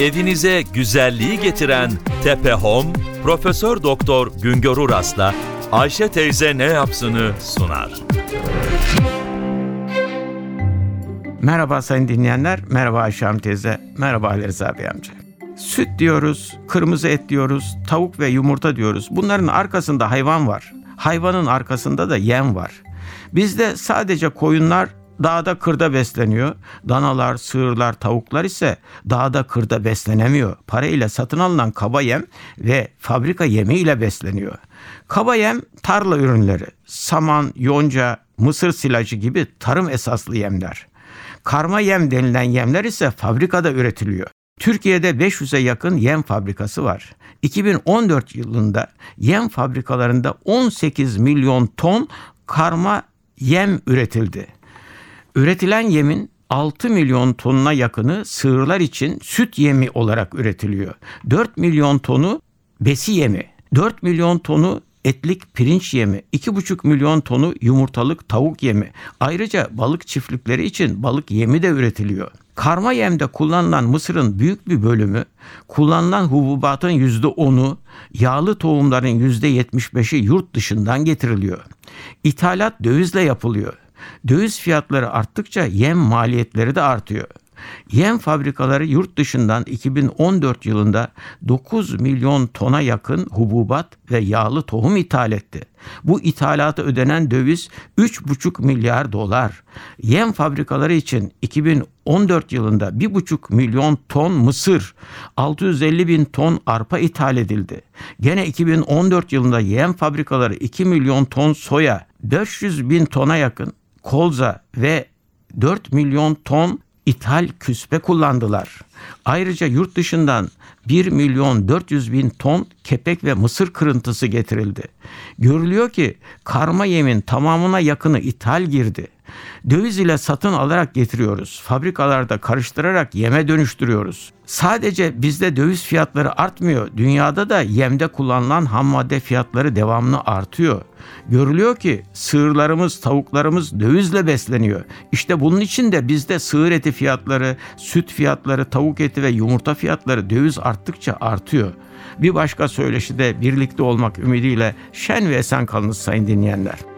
Evinize güzelliği getiren Tepe Home, Profesör Doktor Güngör Uras'la Ayşe teyze ne yapsını sunar. Merhaba sayın dinleyenler, merhaba Ayşe Hanım teyze, merhaba Ali Rıza Bey amca. Süt diyoruz, kırmızı et diyoruz, tavuk ve yumurta diyoruz. Bunların arkasında hayvan var. Hayvanın arkasında da yem var. Bizde sadece koyunlar dağda kırda besleniyor. Danalar, sığırlar, tavuklar ise dağda kırda beslenemiyor. Parayla satın alınan kaba yem ve fabrika yemiyle besleniyor. Kaba yem tarla ürünleri, saman, yonca, mısır silajı gibi tarım esaslı yemler. Karma yem denilen yemler ise fabrikada üretiliyor. Türkiye'de 500'e yakın yem fabrikası var. 2014 yılında yem fabrikalarında 18 milyon ton karma yem üretildi. Üretilen yemin 6 milyon tonuna yakını sığırlar için süt yemi olarak üretiliyor. 4 milyon tonu besi yemi, 4 milyon tonu etlik pirinç yemi, 2,5 milyon tonu yumurtalık tavuk yemi. Ayrıca balık çiftlikleri için balık yemi de üretiliyor. Karma yemde kullanılan mısırın büyük bir bölümü, kullanılan hububatın %10'u, yağlı tohumların %75'i yurt dışından getiriliyor. İthalat dövizle yapılıyor. Döviz fiyatları arttıkça yem maliyetleri de artıyor. Yem fabrikaları yurt dışından 2014 yılında 9 milyon tona yakın hububat ve yağlı tohum ithal etti. Bu ithalata ödenen döviz 3,5 milyar dolar. Yem fabrikaları için 2014 yılında 1,5 milyon ton mısır, 650 bin ton arpa ithal edildi. Gene 2014 yılında yem fabrikaları 2 milyon ton soya, 500 bin tona yakın kolza ve 4 milyon ton ithal küspe kullandılar. Ayrıca yurt dışından 1 milyon 400 bin ton kepek ve mısır kırıntısı getirildi. Görülüyor ki karma yemin tamamına yakını ithal girdi. Döviz ile satın alarak getiriyoruz. Fabrikalarda karıştırarak yeme dönüştürüyoruz. Sadece bizde döviz fiyatları artmıyor. Dünyada da yemde kullanılan ham madde fiyatları devamlı artıyor. Görülüyor ki sığırlarımız, tavuklarımız dövizle besleniyor. İşte bunun için de bizde sığır eti fiyatları, süt fiyatları, tavuk eti ve yumurta fiyatları döviz arttıkça artıyor. Bir başka söyleşide birlikte olmak ümidiyle şen ve esen kalınız sayın dinleyenler.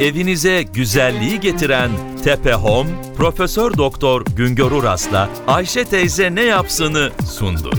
Evinize güzelliği getiren Tepe Home, Profesör Doktor Güngör Uras'la Ayşe teyze ne yapsını sundu.